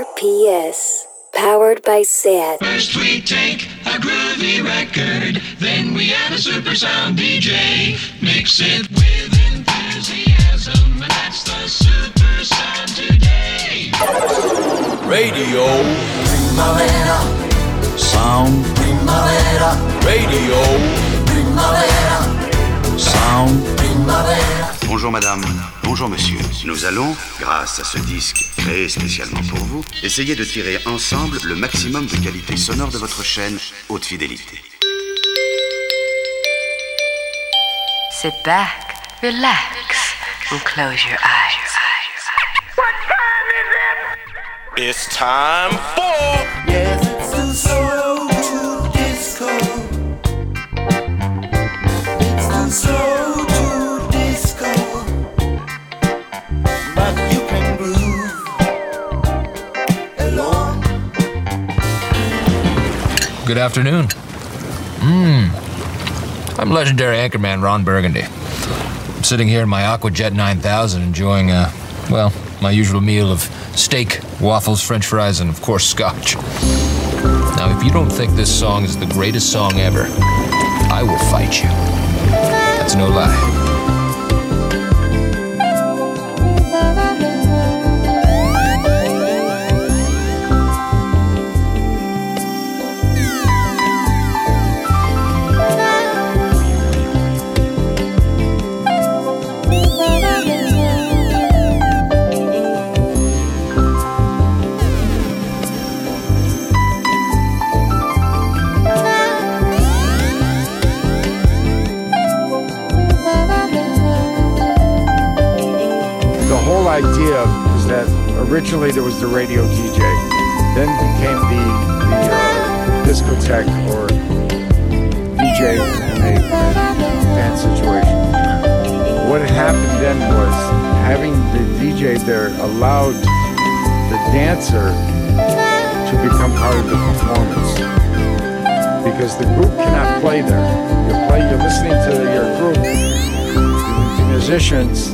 RPS. Powered by SAT. First we take a groovy record, then we add a super sound DJ. Mix it with enthusiasm, and that's the super sound today. Radio. Primavera. Sound. Primavera. Radio. Primavera. Sound. Primavera. Bonjour madame, bonjour monsieur. Nous allons, grâce à ce disque créé spécialement pour vous, essayer de tirer ensemble le maximum de qualité sonore de votre chaîne haute fidélité. Sit back, relax, and close your eyes. It's time for Yes, it's the Good afternoon. Mmm. I'm legendary anchorman Ron Burgundy. I'm sitting here in my Aquajet 9000 enjoying, uh, well, my usual meal of steak, waffles, french fries, and of course, scotch. Now, if you don't think this song is the greatest song ever, I will fight you. That's no lie. Originally there was the radio DJ, then became the the uh, discotheque or DJ in a dance situation. What happened then was having the DJ there allowed the dancer to become part of the performance because the group cannot play there. You play, you're listening to your group, the musicians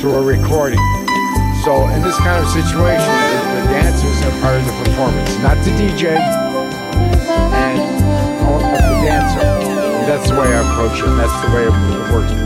through a recording. So in this kind of situation, the, dancers are part of the performance, not the DJ, and the dancer. That's the way I approach it. That's the way it works.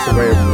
That's the way.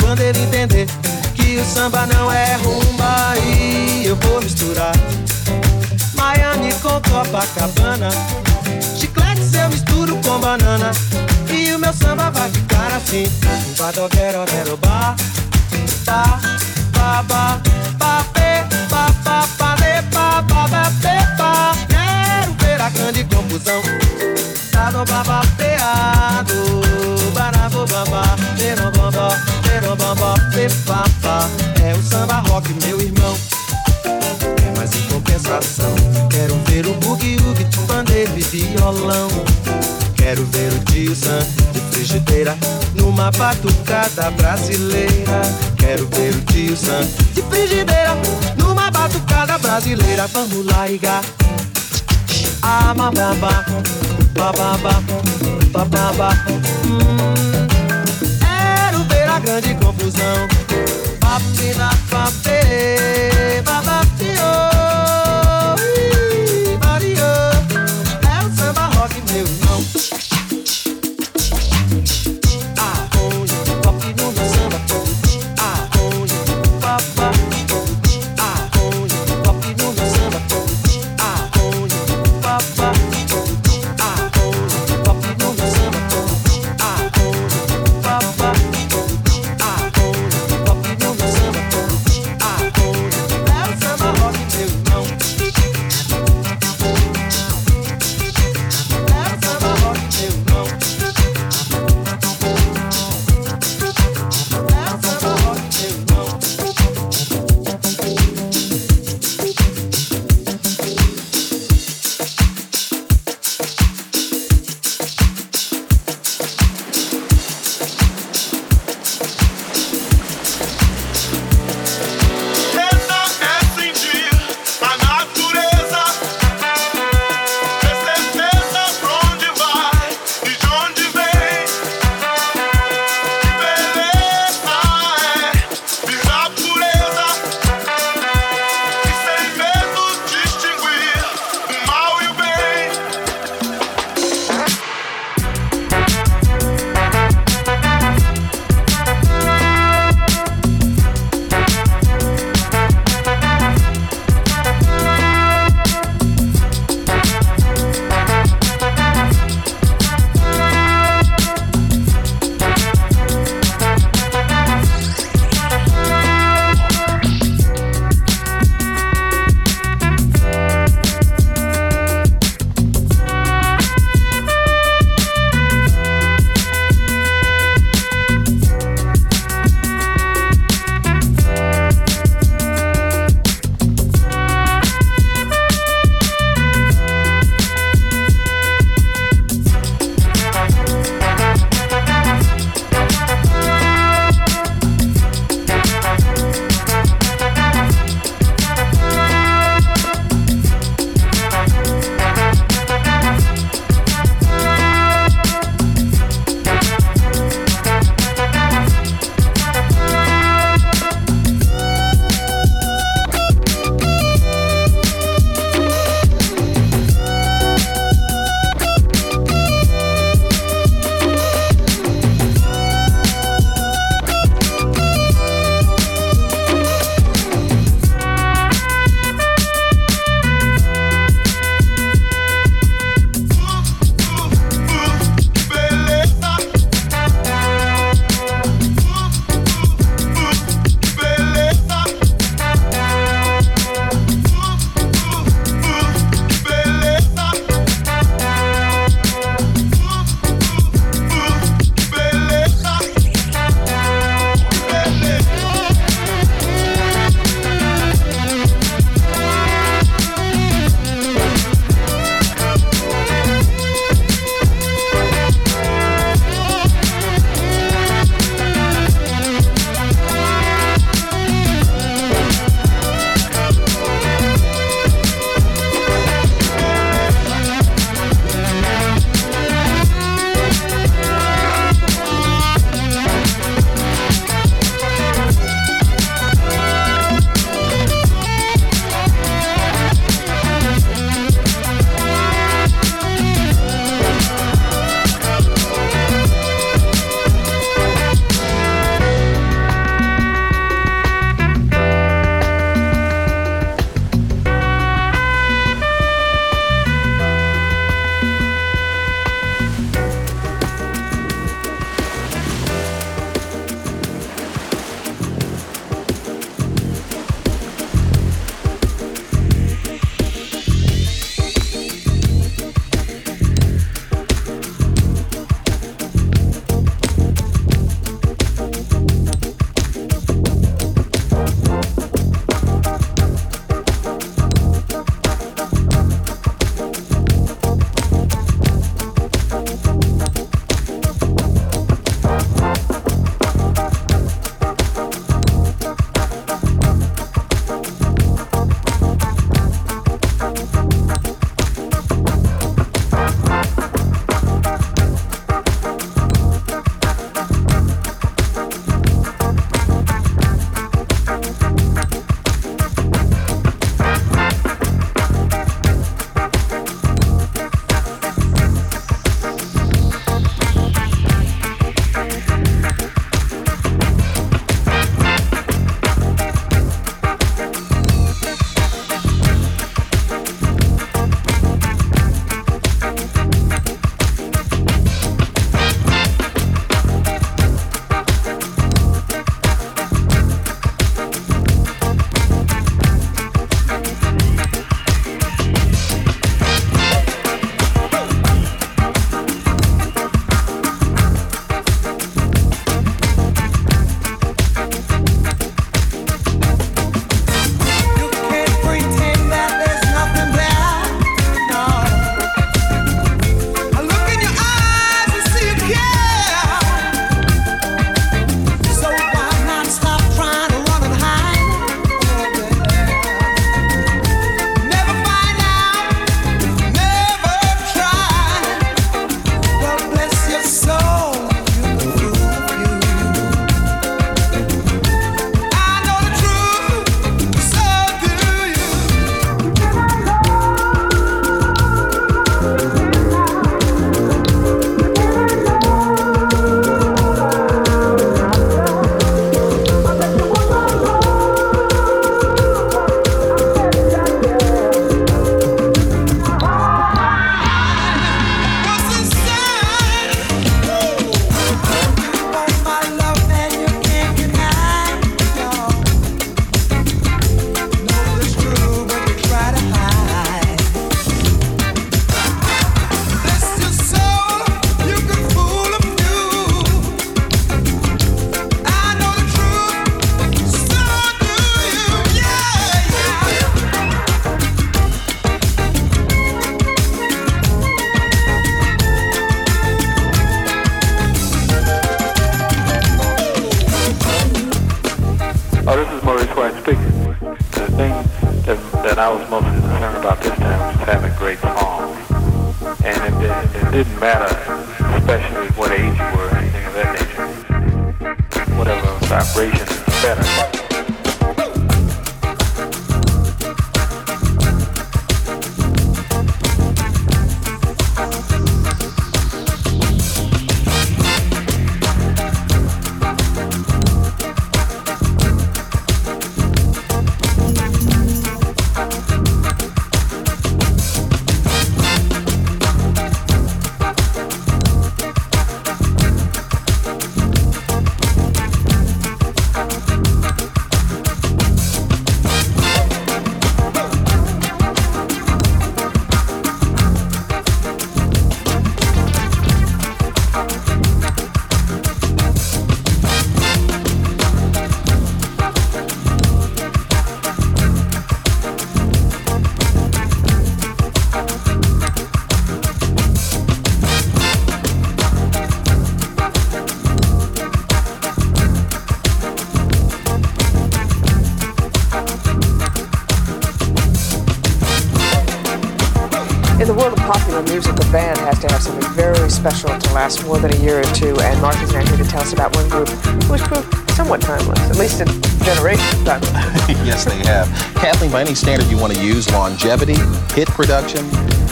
Quando ele entender que o samba não é rumba. E eu vou misturar Miami com Copacabana. Chicletes eu misturo com banana. E o meu samba vai ficar assim. Badoguero, quero ba Ba, ba, ba, ba, be, ba, ba, ba, de, ba, ba, ba, be, ba Quero ver a grande confusão. Tá no babapeado Barabo, É o samba rock, meu irmão. É mais em compensação. Quero ver o bugue-ugue de pandeiro e violão. Quero ver o Sam de frigideira Numa batucada brasileira. Quero ver o Sam de frigideira Numa batucada brasileira. Vamos lá, Iga. Ah, Bababa Bababa hum. Quero ver a grande confusão. Papina, papê Babapio more than a year or two, and Mark is now here to tell us about one group which proved somewhat timeless, at least in generations timeless. yes, they have. Kathleen, by any standard you want to use, longevity, hit production,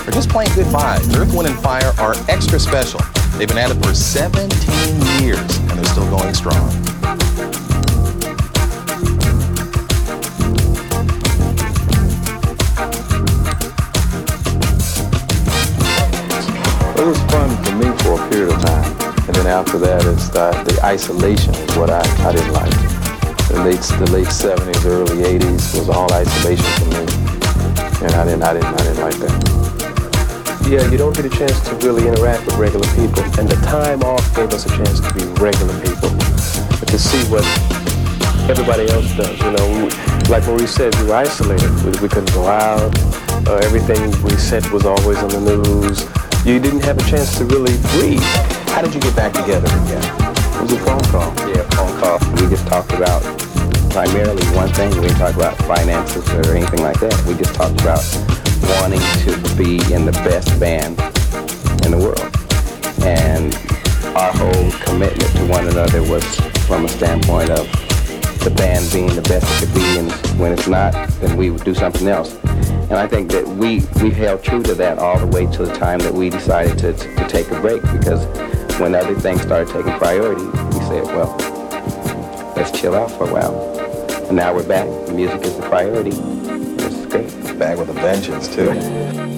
or just plain good vibes, Earth, Wind, and Fire are extra special. They've been at it for 17 years, and they're still going strong. After that, it's the, the isolation is what I, I didn't like. The late, the late 70s, early 80s was all isolation for me. And I didn't, I didn't, I didn't like that. Yeah, you don't get a chance to really interact with regular people. And the time off gave us a chance to be regular people. To see what everybody else does, you know. We, like Maurice said, we were isolated. We, we couldn't go out. Uh, everything we said was always on the news. You didn't have a chance to really breathe. How did you get back together again? It was a phone call. Yeah, phone call. We just talked about primarily one thing. We didn't talk about finances or anything like that. We just talked about wanting to be in the best band in the world. And our whole commitment to one another was from a standpoint of the band being the best it could be, and when it's not, then we would do something else. And I think that we, we held true to that all the way to the time that we decided to, to take a break because when other things started taking priority, we said, well, let's chill out for a while. And now we're back. Music is the priority. Is great. Back with a vengeance, too.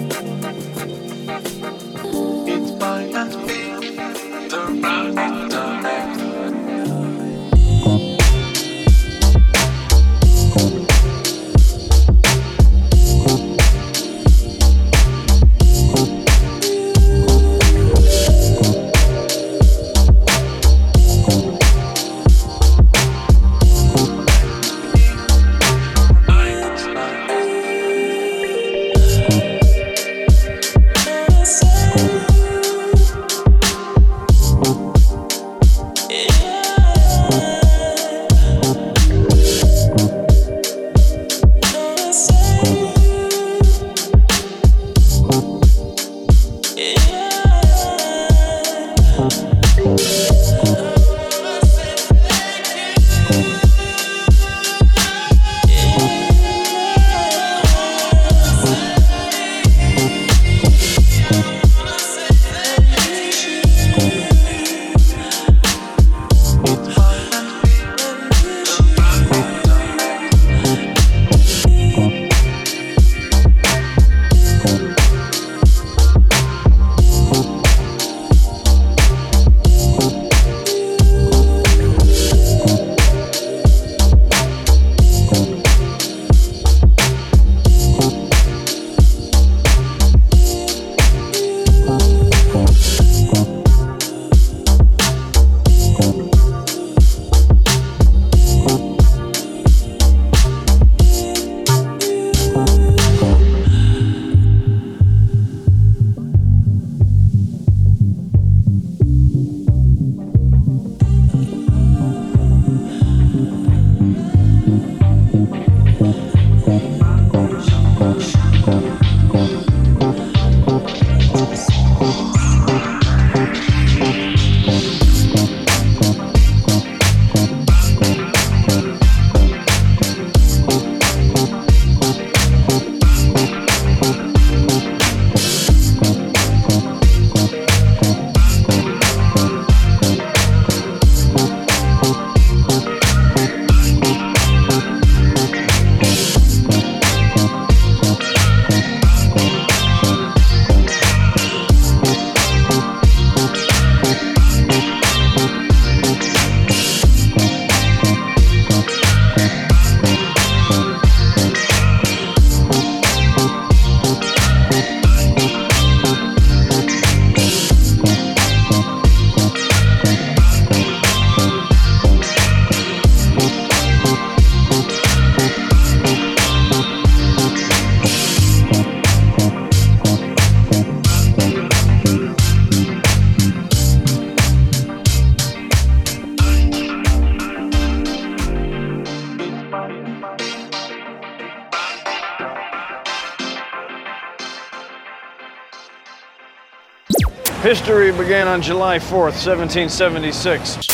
History began on July 4th, 1776.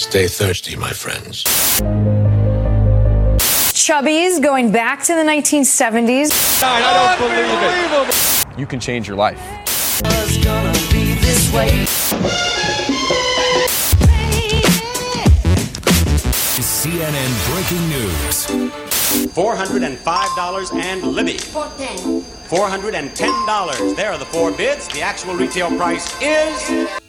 Stay thirsty, my friends. Chubby's going back to the 1970s. I don't believe it. You can change your life. CNN breaking news. $405 and Libby. $410. There are the four bids. The actual retail price is.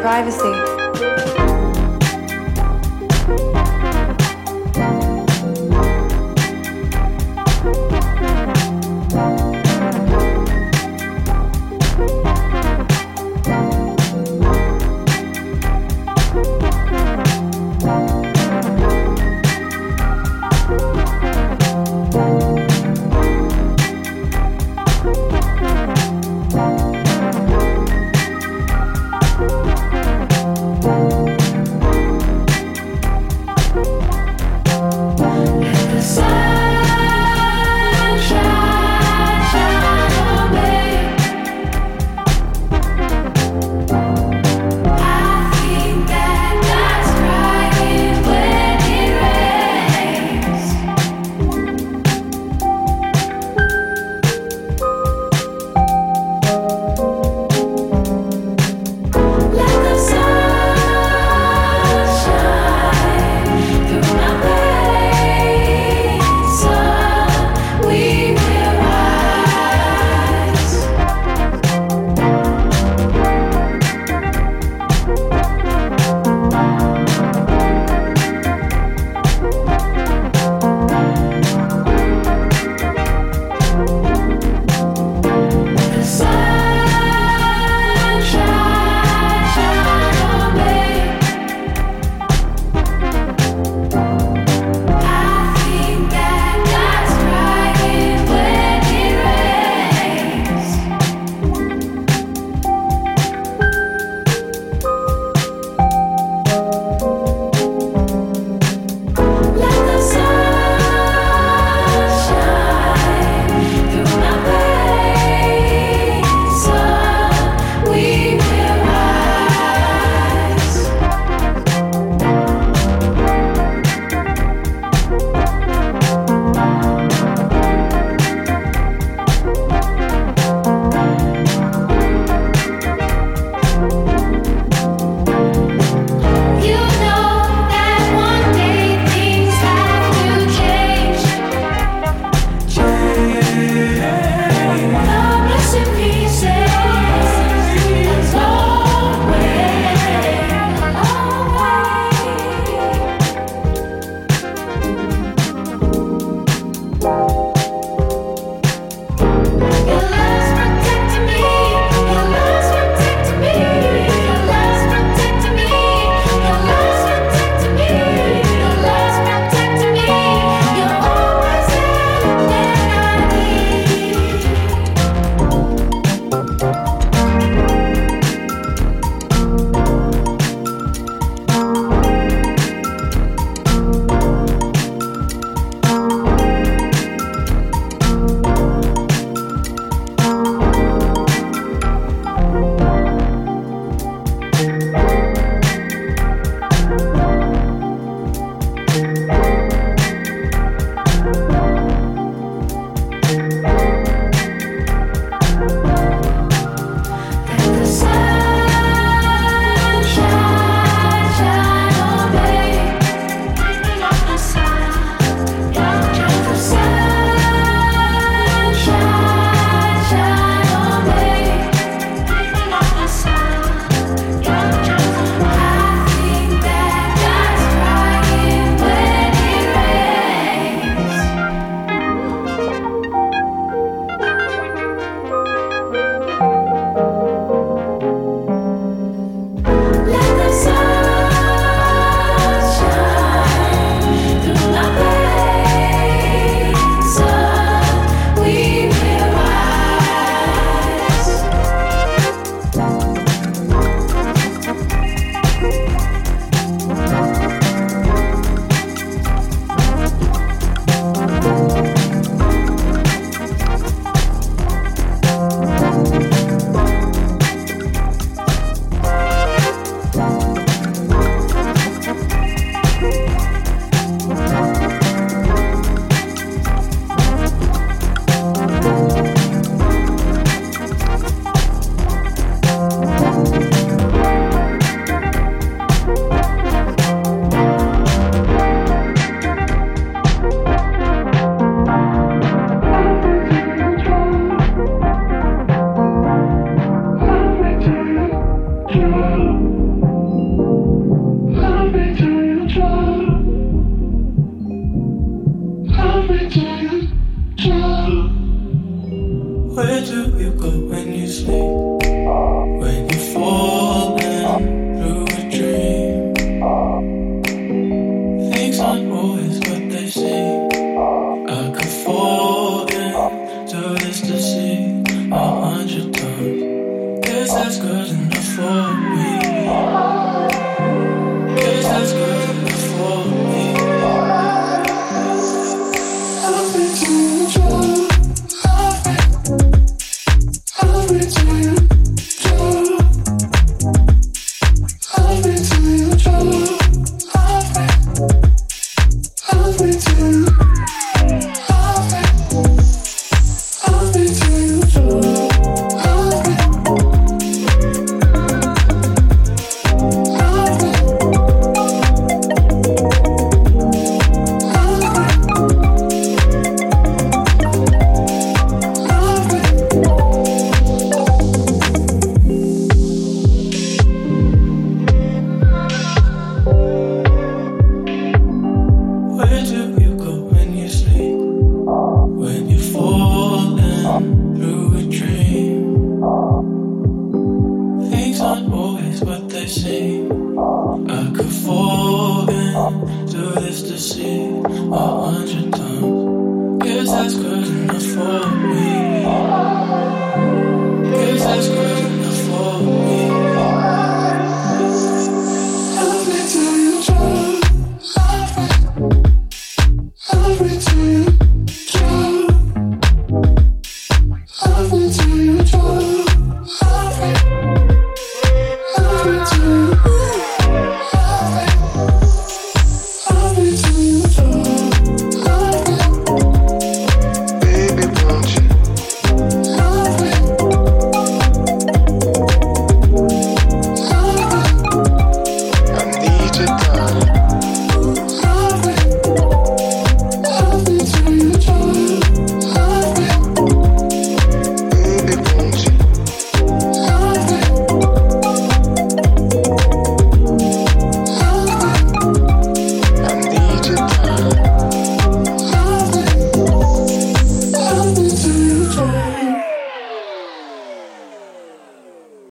Privacy.